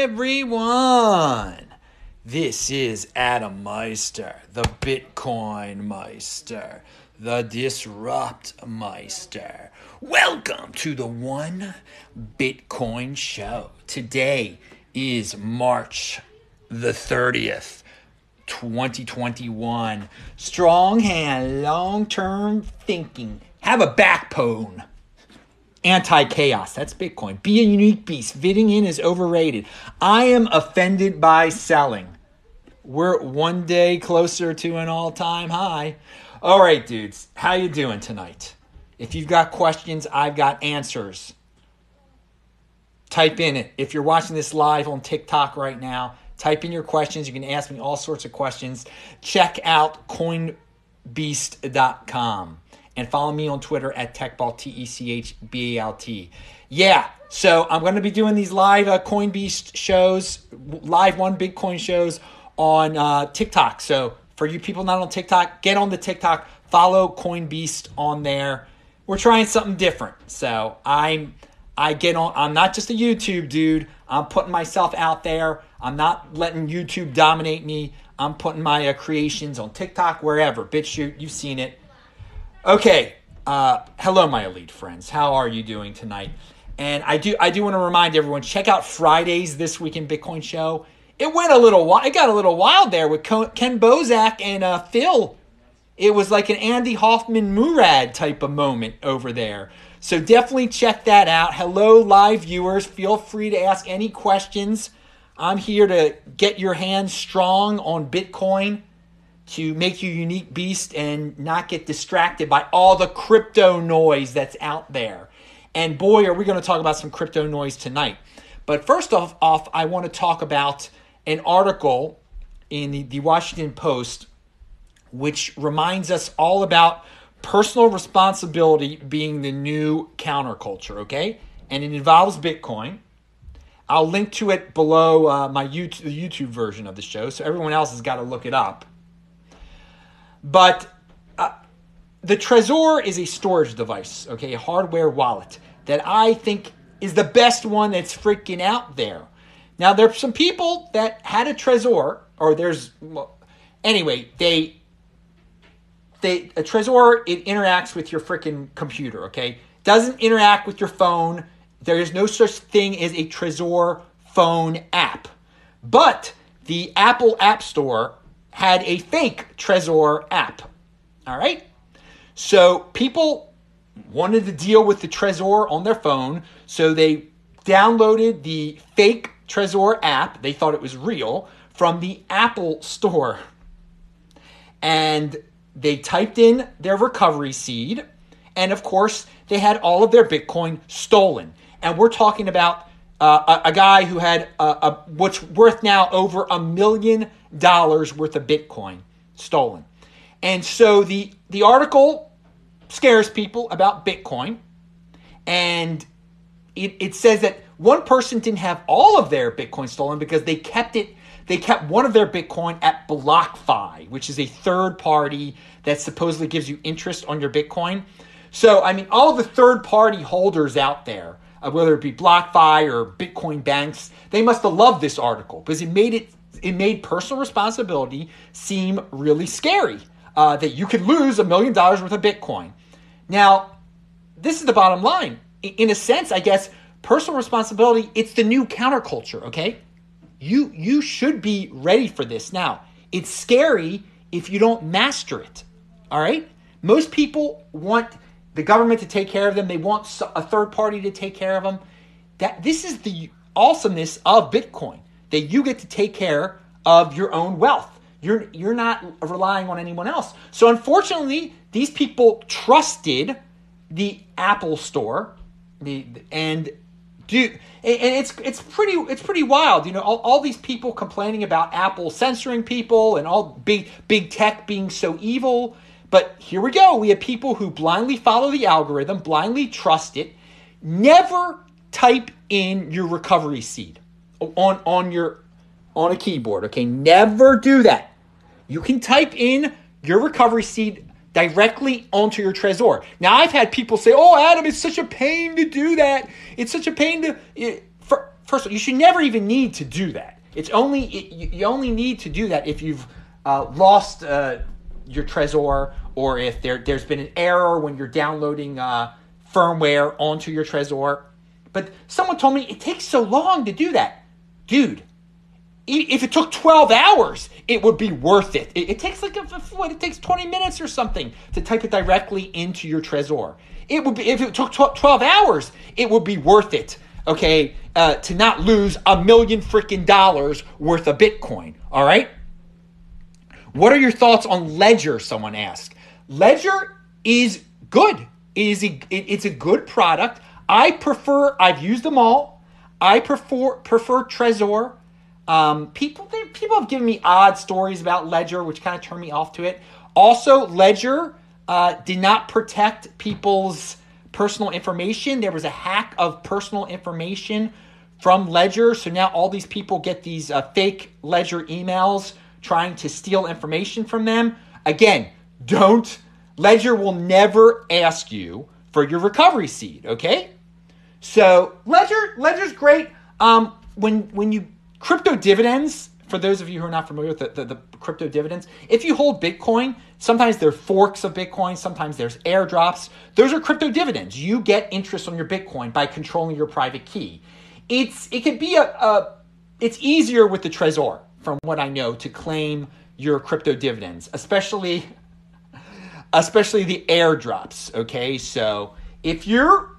everyone. This is Adam Meister, the Bitcoin Meister, the Disrupt Meister. Welcome to the One Bitcoin Show. Today is March the 30th, 2021. Strong hand, long term thinking. Have a backbone anti chaos. That's Bitcoin. Be a unique beast. Fitting in is overrated. I am offended by selling. We're one day closer to an all time high. All right, dudes, how you doing tonight? If you've got questions, I've got answers. Type in it. If you're watching this live on TikTok right now, type in your questions. You can ask me all sorts of questions. Check out coinbeast.com and follow me on Twitter at techbalt, T E C H B A L T. Yeah, so I'm going to be doing these live uh, CoinBeast shows, live one Bitcoin shows on uh, TikTok. So for you people not on TikTok, get on the TikTok, follow CoinBeast on there. We're trying something different. So I'm I get on. I'm not just a YouTube dude. I'm putting myself out there. I'm not letting YouTube dominate me. I'm putting my uh, creations on TikTok, wherever. BitChute, you've seen it. Okay. Uh, hello, my elite friends. How are you doing tonight? And I do I do want to remind everyone check out Fridays this week in Bitcoin show. It went a little wild. It got a little wild there with Ken Bozak and uh, Phil. It was like an Andy Hoffman Murad type of moment over there. So definitely check that out. Hello, live viewers. Feel free to ask any questions. I'm here to get your hands strong on Bitcoin to make you unique beast and not get distracted by all the crypto noise that's out there. And boy, are we going to talk about some crypto noise tonight. But first off, off I want to talk about an article in the, the Washington Post which reminds us all about personal responsibility being the new counterculture, okay? And it involves Bitcoin. I'll link to it below uh, my YouTube, the YouTube version of the show, so everyone else has got to look it up. But uh, the Trezor is a storage device, okay, a hardware wallet that I think is the best one that's freaking out there. Now, there's some people that had a Trezor, or there's, well, anyway, they, they, a Trezor, it interacts with your freaking computer, okay? Doesn't interact with your phone. There is no such thing as a Trezor phone app. But the Apple App Store had a fake Trezor app. All right? So people wanted to deal with the Trezor on their phone, so they downloaded the fake Trezor app. They thought it was real from the Apple Store. And they typed in their recovery seed, and of course, they had all of their Bitcoin stolen. And we're talking about uh, a, a, guy who had a, a, what's worth now over a million dollars worth of Bitcoin stolen. And so the the article scares people about Bitcoin, and it, it says that one person didn't have all of their Bitcoin stolen because they kept it. They kept one of their Bitcoin at BlockFi, which is a third party that supposedly gives you interest on your Bitcoin. So, I mean, all the third party holders out there, uh, whether it be BlockFi or Bitcoin banks, they must have loved this article because it made it it made personal responsibility seem really scary. Uh, that you could lose a million dollars worth of Bitcoin. Now, this is the bottom line. In a sense, I guess personal responsibility it's the new counterculture. Okay, you you should be ready for this. Now, it's scary if you don't master it. All right, most people want the government to take care of them. They want a third party to take care of them. That this is the awesomeness of Bitcoin that you get to take care of your own wealth. You're you're not relying on anyone else. So unfortunately, these people trusted the Apple Store, the and do and it's it's pretty it's pretty wild. You know, all, all these people complaining about Apple censoring people and all big big tech being so evil. But here we go. We have people who blindly follow the algorithm, blindly trust it, never type in your recovery seed on on your on a keyboard. Okay, never do that. You can type in your recovery seed directly onto your Trezor. Now I've had people say, "Oh, Adam, it's such a pain to do that. It's such a pain to." It, first of all, you should never even need to do that. It's only it, you only need to do that if you've uh, lost uh, your Trezor or if there there's been an error when you're downloading uh, firmware onto your Trezor. But someone told me it takes so long to do that, dude. If it took 12 hours, it would be worth it. It, it takes like a, what? It takes 20 minutes or something to type it directly into your Trezor. It would be if it took 12 hours, it would be worth it okay, uh, to not lose a million freaking dollars worth of Bitcoin. All right. What are your thoughts on Ledger? Someone asked. Ledger is good. It is a, it, it's a good product. I prefer. I've used them all. I prefer prefer Trezor. Um, people they, people have given me odd stories about Ledger, which kind of turn me off to it. Also, Ledger uh, did not protect people's personal information. There was a hack of personal information from Ledger. So now all these people get these uh, fake Ledger emails trying to steal information from them. Again, don't. Ledger will never ask you for your recovery seed, okay? So Ledger, Ledger's great. Um, when when you crypto dividends, for those of you who are not familiar with the, the, the crypto dividends, if you hold Bitcoin, sometimes there are forks of Bitcoin, sometimes there's airdrops. Those are crypto dividends. You get interest on your Bitcoin by controlling your private key. It's it could be a, a it's easier with the Trezor, from what I know, to claim your crypto dividends, especially especially the airdrops. Okay, so if you're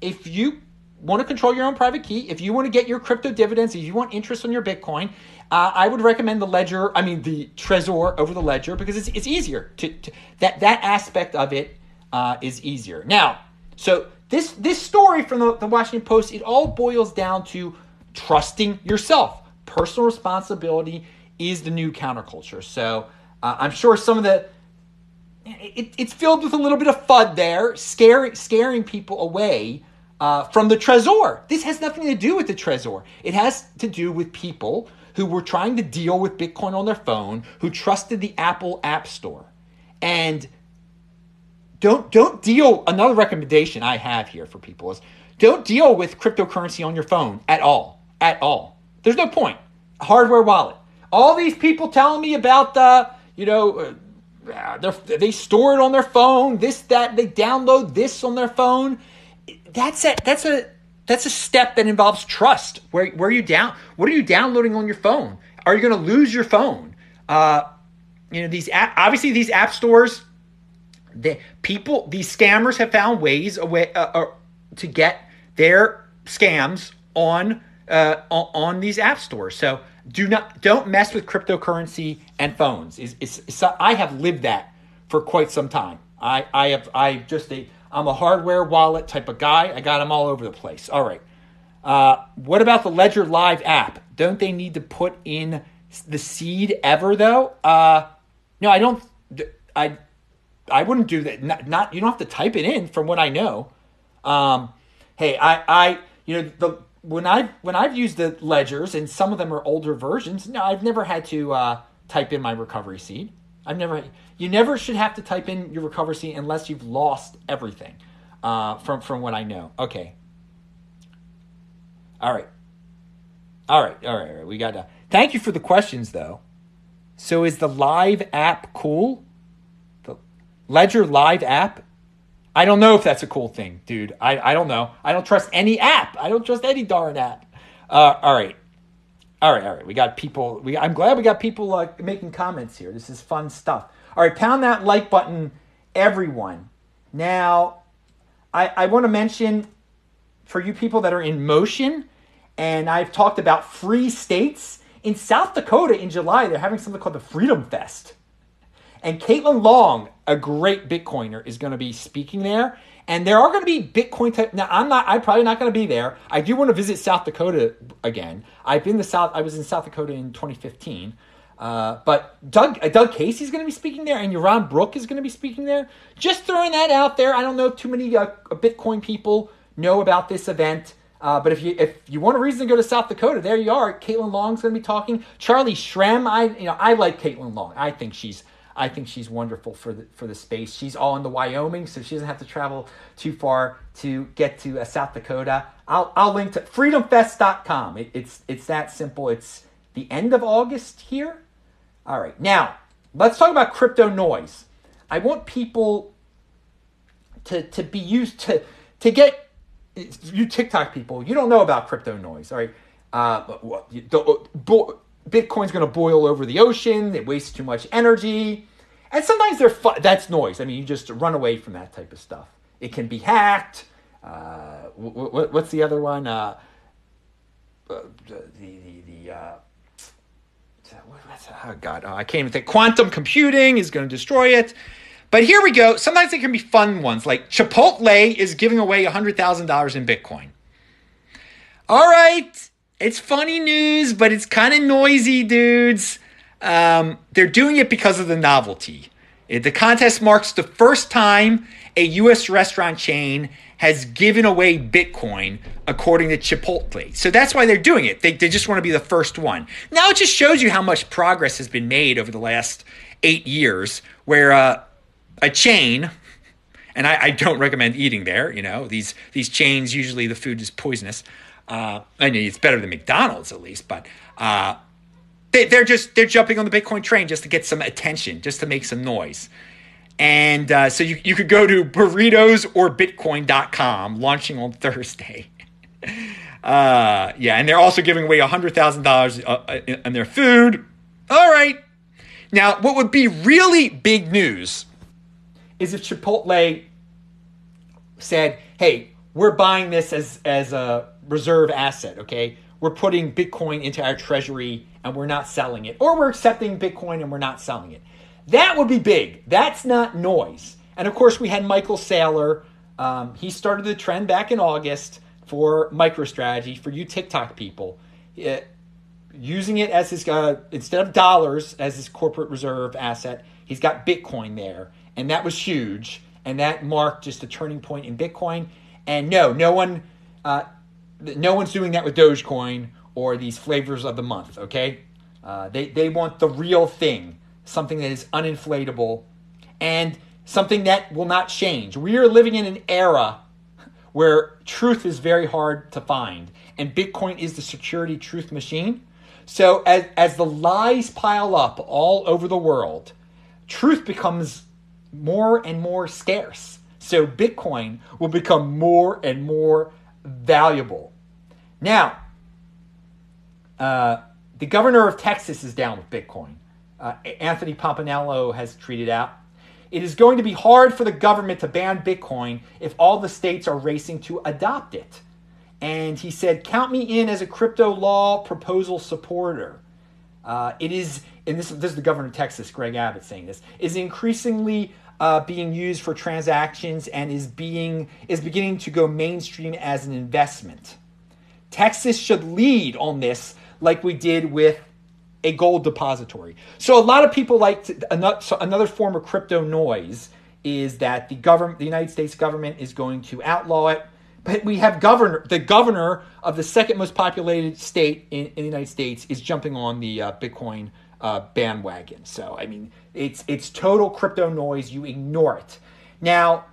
if you want to control your own private key, if you want to get your crypto dividends, if you want interest on your Bitcoin, uh, I would recommend the Ledger. I mean the Trezor over the Ledger because it's, it's easier to, to that that aspect of it uh, is easier. Now, so this this story from the, the Washington Post it all boils down to trusting yourself. Personal responsibility is the new counterculture. So uh, I'm sure some of the it, it's filled with a little bit of FUD there, scaring scaring people away uh, from the Trezor. This has nothing to do with the Trezor. It has to do with people who were trying to deal with Bitcoin on their phone, who trusted the Apple App Store. And don't don't deal another recommendation I have here for people is don't deal with cryptocurrency on your phone at all. At all. There's no point. Hardware wallet. All these people telling me about the, you know, uh, they store it on their phone, this, that, they download this on their phone. That's a, that's a, that's a step that involves trust. Where where you down? What are you downloading on your phone? Are you going to lose your phone? Uh, you know these app, obviously these app stores. The people, these scammers have found ways away uh, uh, to get their scams on uh, on, these app stores. So do not don't mess with cryptocurrency and phones. Is is I have lived that for quite some time. I I have I just a I'm a hardware wallet type of guy. I got them all over the place. All right. Uh, what about the Ledger Live app? Don't they need to put in the seed ever though? Uh, no, I don't. I I wouldn't do that. Not, not, you don't have to type it in from what I know. Um, hey, I I you know the when I when I've used the ledgers and some of them are older versions. No, I've never had to uh, type in my recovery seed. I've never. You never should have to type in your recovery seed unless you've lost everything. Uh, from from what I know. Okay. All right. All right. All right. All right. We got to. Thank you for the questions, though. So is the live app cool? The Ledger live app? I don't know if that's a cool thing, dude. I, I don't know. I don't trust any app. I don't trust any darn app. Uh, all right. All right, all right. We got people. We, I'm glad we got people uh, making comments here. This is fun stuff. All right, pound that like button, everyone. Now, I, I want to mention for you people that are in motion, and I've talked about free states. In South Dakota in July, they're having something called the Freedom Fest. And Caitlin Long, a great Bitcoiner, is going to be speaking there. And there are going to be Bitcoin. Type, now, I'm not. I'm probably not going to be there. I do want to visit South Dakota again. I've been to South. I was in South Dakota in 2015. Uh, but Doug uh, Doug Casey is going to be speaking there, and Yaron Brook is going to be speaking there. Just throwing that out there. I don't know if too many uh, Bitcoin people know about this event. Uh, but if you if you want a reason to go to South Dakota, there you are. Caitlin Long's going to be talking. Charlie Shrem, I you know I like Caitlin Long. I think she's I think she's wonderful for the for the space. She's all in the Wyoming, so she doesn't have to travel too far to get to uh, South Dakota. I'll I'll link to freedomfest.com. It, it's it's that simple. It's the end of August here. All right, now let's talk about crypto noise. I want people to to be used to to get you TikTok people. You don't know about crypto noise, all right? Uh, the, Bitcoin's going to boil over the ocean. It wastes too much energy. And sometimes they're fu- that's noise. I mean, you just run away from that type of stuff. It can be hacked. Uh, w- w- what's the other one? Uh, uh the the the. Uh, oh God, oh, I can't even think. Quantum computing is going to destroy it. But here we go. Sometimes it can be fun ones, like Chipotle is giving away $100,000 in Bitcoin. All right, it's funny news, but it's kind of noisy, dudes. Um, they're doing it because of the novelty. The contest marks the first time a U.S. restaurant chain has given away Bitcoin, according to Chipotle. So that's why they're doing it. They, they just want to be the first one. Now it just shows you how much progress has been made over the last eight years, where uh, a chain, and I, I, don't recommend eating there. You know, these these chains usually the food is poisonous. Uh, I mean, it's better than McDonald's at least, but uh, they, they're just they're jumping on the Bitcoin train just to get some attention, just to make some noise. And uh, so you, you could go to burritos or bitcoin.com launching on Thursday. Uh, yeah, and they're also giving away $100,000 uh, uh, in their food. All right. Now, what would be really big news is if Chipotle said, "Hey, we're buying this as as a reserve asset, okay? We're putting Bitcoin into our treasury and we're not selling it, or we're accepting Bitcoin and we're not selling it." That would be big. That's not noise. And of course, we had Michael Saylor. Um, he started the trend back in August for MicroStrategy for you TikTok people. It, using it as his uh, instead of dollars as his corporate reserve asset, he's got Bitcoin there and that was huge, and that marked just a turning point in Bitcoin. And no, no one, uh, no one's doing that with Dogecoin or these flavors of the month. Okay, uh, they they want the real thing, something that is uninflatable, and something that will not change. We are living in an era where truth is very hard to find, and Bitcoin is the security truth machine. So as as the lies pile up all over the world, truth becomes more and more scarce. So Bitcoin will become more and more valuable. Now, uh, the governor of Texas is down with Bitcoin. Uh, Anthony Pompliano has tweeted out. It is going to be hard for the government to ban Bitcoin if all the states are racing to adopt it. And he said, Count me in as a crypto law proposal supporter. Uh, it is, and this, this is the governor of Texas, Greg Abbott, saying this, is increasingly uh, being used for transactions and is being is beginning to go mainstream as an investment. Texas should lead on this, like we did with a gold depository. So a lot of people like to, another, so another form of crypto noise is that the government, the United States government, is going to outlaw it. But we have governor, the governor of the second most populated state in, in the United States is jumping on the uh, Bitcoin uh, bandwagon. So I mean, it's it's total crypto noise. You ignore it. Now,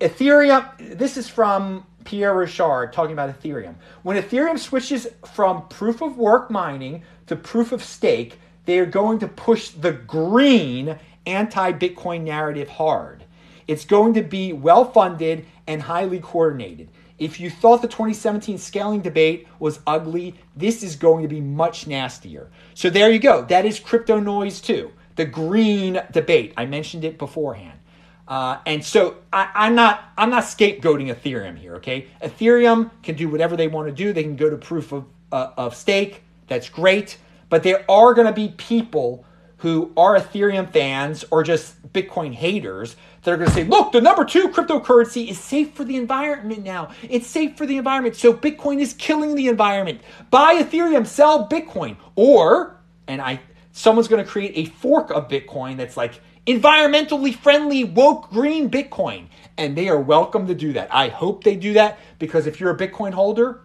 Ethereum. This is from Pierre Rochard talking about Ethereum. When Ethereum switches from proof of work mining to proof of stake, they are going to push the green anti-Bitcoin narrative hard. It's going to be well funded and highly coordinated. If you thought the 2017 scaling debate was ugly, this is going to be much nastier. So there you go. That is crypto noise too. The green debate. I mentioned it beforehand. Uh, and so I, am not I'm not scapegoating Ethereum here. Okay, Ethereum can do whatever they want to do. They can go to proof of uh, of stake. That's great. But there are going to be people who are Ethereum fans or just Bitcoin haters that are going to say, look, the number two cryptocurrency is safe for the environment now. It's safe for the environment. So Bitcoin is killing the environment. Buy Ethereum, sell Bitcoin. Or, and I, someone's going to create a fork of Bitcoin that's like environmentally friendly, woke, green Bitcoin. And they are welcome to do that. I hope they do that because if you're a Bitcoin holder,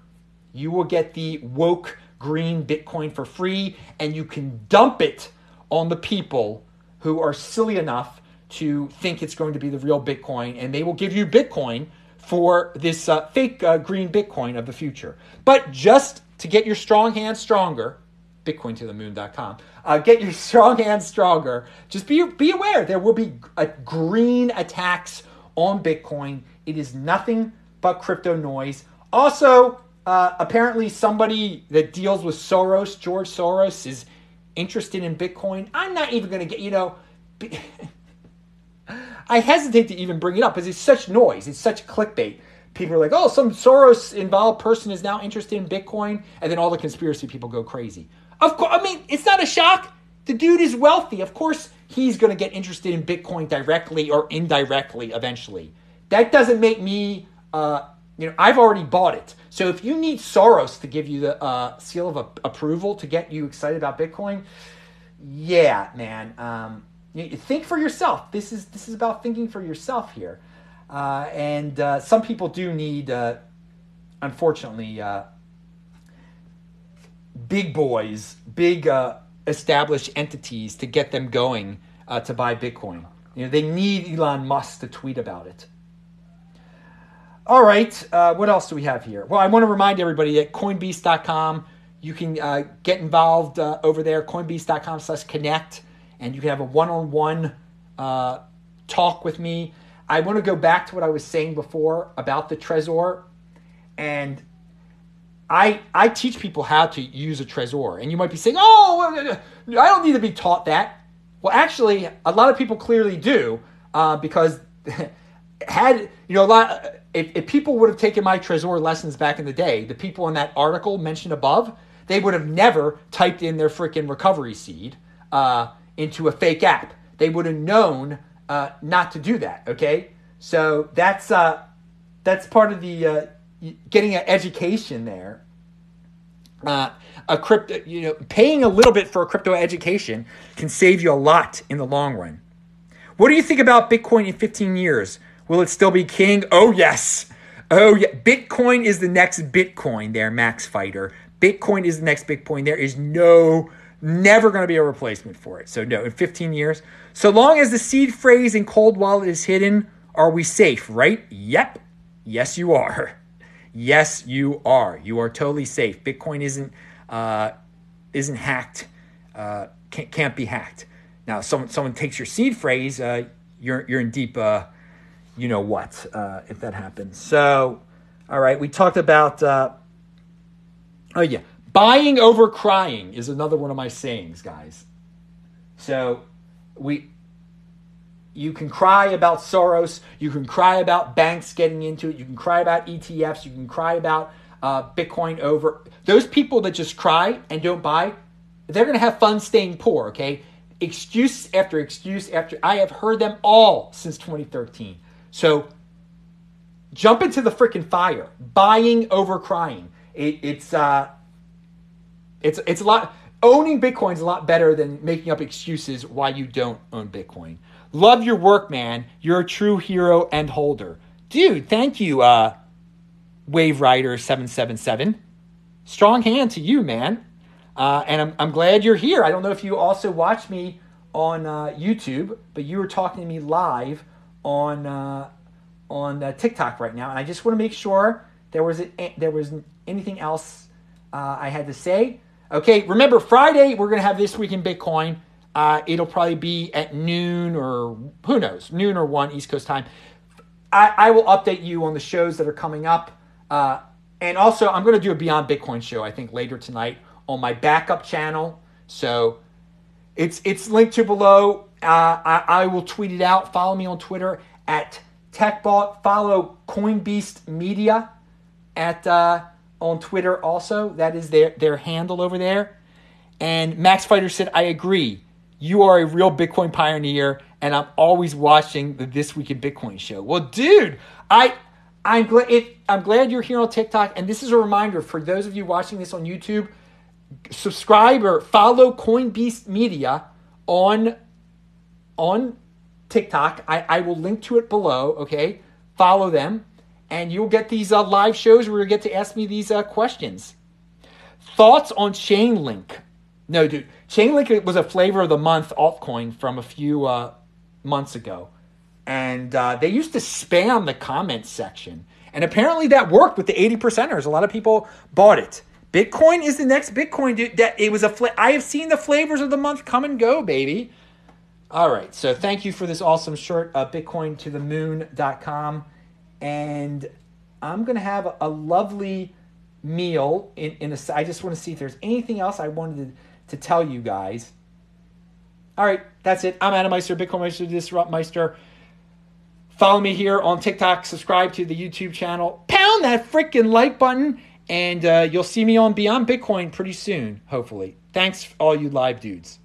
you will get the woke green Bitcoin for free and you can dump it on the people who are silly enough to think it's going to be the real Bitcoin, and they will give you Bitcoin for this uh, fake uh, green Bitcoin of the future. But just to get your strong hand stronger, bitcointothemoon.com, uh, get your strong hand stronger, just be, be aware there will be a green attacks on Bitcoin. It is nothing but crypto noise. Also, uh, apparently, somebody that deals with Soros, George Soros, is interested in Bitcoin. I'm not even going to get, you know, I hesitate to even bring it up because it's such noise, it's such clickbait. People are like, oh, some Soros involved person is now interested in Bitcoin, and then all the conspiracy people go crazy. Of course, I mean, it's not a shock. The dude is wealthy. Of course, he's going to get interested in Bitcoin directly or indirectly eventually. That doesn't make me, uh, you know, I've already bought it. So if you need Soros to give you the uh, seal of a- approval to get you excited about Bitcoin, yeah, man. Um, think for yourself. This is this is about thinking for yourself here. Uh, and uh, some people do need, uh, unfortunately, uh, big boys, big uh, established entities to get them going to buy Bitcoin. You know, they need Elon Musk to tweet about it. All right, uh, what else do we have here? Well, I want to remind everybody that Coinbeast.com. You can uh, get involved uh, over there. coinbeast.com slash connect, and you can have a one-on-one uh, talk with me. I want to go back to what I was saying before about the Trezor, and I I teach people how to use a Trezor. And you might be saying, "Oh, I don't need to be taught that." Well, actually, a lot of people clearly do uh, because had you know a lot. If, if people would have taken my Trezor lessons back in the day, the people in that article mentioned above, they would have never typed in their freaking recovery seed. Uh, into a fake app. They would have known uh, not to do that. Okay, so that's uh, that's part of the uh, getting an education there. Uh, a crypto, you know, paying a little bit for a crypto education can save you a lot in the long run. What do you think about Bitcoin in 15 years? Will it still be king? Oh yes. Oh yeah, Bitcoin is the next Bitcoin there, Max Fighter. Bitcoin is the next Bitcoin. There is no Never going to be a replacement for it. So, no, in 15 years. So long as the seed phrase in cold wallet is hidden, are we safe, right? Yep. Yes, you are. Yes, you are. You are totally safe. Bitcoin isn't uh, isn't hacked. Uh, can't, can't be hacked. Now, someone someone takes your seed phrase, uh, you're you're in deep, uh, you know what, uh, if that happens. So, all right, we talked about. Uh, oh yeah, Buying over crying is another one of my sayings, guys. So we you can cry about Soros, you can cry about banks getting into it, you can cry about ETFs, you can cry about uh, Bitcoin over. Those people that just cry and don't buy, they're going to have fun staying poor, okay? Excuse after excuse after. I have heard them all since 2013. So jump into the freaking fire. Buying over crying. It, it's uh, it's it's a lot owning Bitcoin is a lot better than making up excuses why you don't own Bitcoin. Love your work, man. You're a true hero and holder. Dude, thank you, uh, Wave Rider 777. Strong hand to you, man. Uh, and I'm, I'm glad you're here. I don't know if you also watch me on uh, YouTube, but you were talking to me live on uh, on uh, TikTok right now, and I just want to make sure there was a, there was anything else uh, I had to say. Okay, remember Friday we're gonna have this week in Bitcoin. Uh, it'll probably be at noon or who knows, noon or one East Coast time. I, I will update you on the shows that are coming up. Uh, and also, I'm to do a Beyond Bitcoin show, I think, later tonight on my backup channel. So it's it's linked to below. Uh, I, I will tweet it out. Follow me on Twitter at TechBalt. Follow CoinBeast Media at uh, on Twitter also. That is their, their handle over there. And Max Fighter said, I agree. You are a real Bitcoin pioneer, and I'm always watching the This Week in Bitcoin show. Well, dude, I I'm glad it, I'm glad you're here on TikTok. And this is a reminder for those of you watching this on YouTube, subscribe or follow CoinBeast Media on on TikTok. I, I will link to it below. Okay, follow them and you'll get these uh, live shows where you get to ask me these uh, questions. Thoughts on Chainlink? No, dude. Chainlink was a flavor of the month altcoin from a few uh, months ago. And uh, they used to spam the comments section. And apparently that worked with the 80 percenters. A lot of people bought it. Bitcoin is the next Bitcoin, dude. That it was a I have seen the flavors of the month come and go, baby. All right. So thank you for this awesome shirt, uh, bitcoin to the moon.com. And I'm going to have a lovely meal in, in a, I just want to see if there's anything else I wanted to, to tell you guys. All right, that's it. I'm Adam Meister, Bitcoin Meister, Disrupt Meister. Follow me here on TikTok. Subscribe to the YouTube channel. Pound that freaking like button, and uh, you'll see me on Beyond Bitcoin pretty soon, hopefully. Thanks, all you live dudes.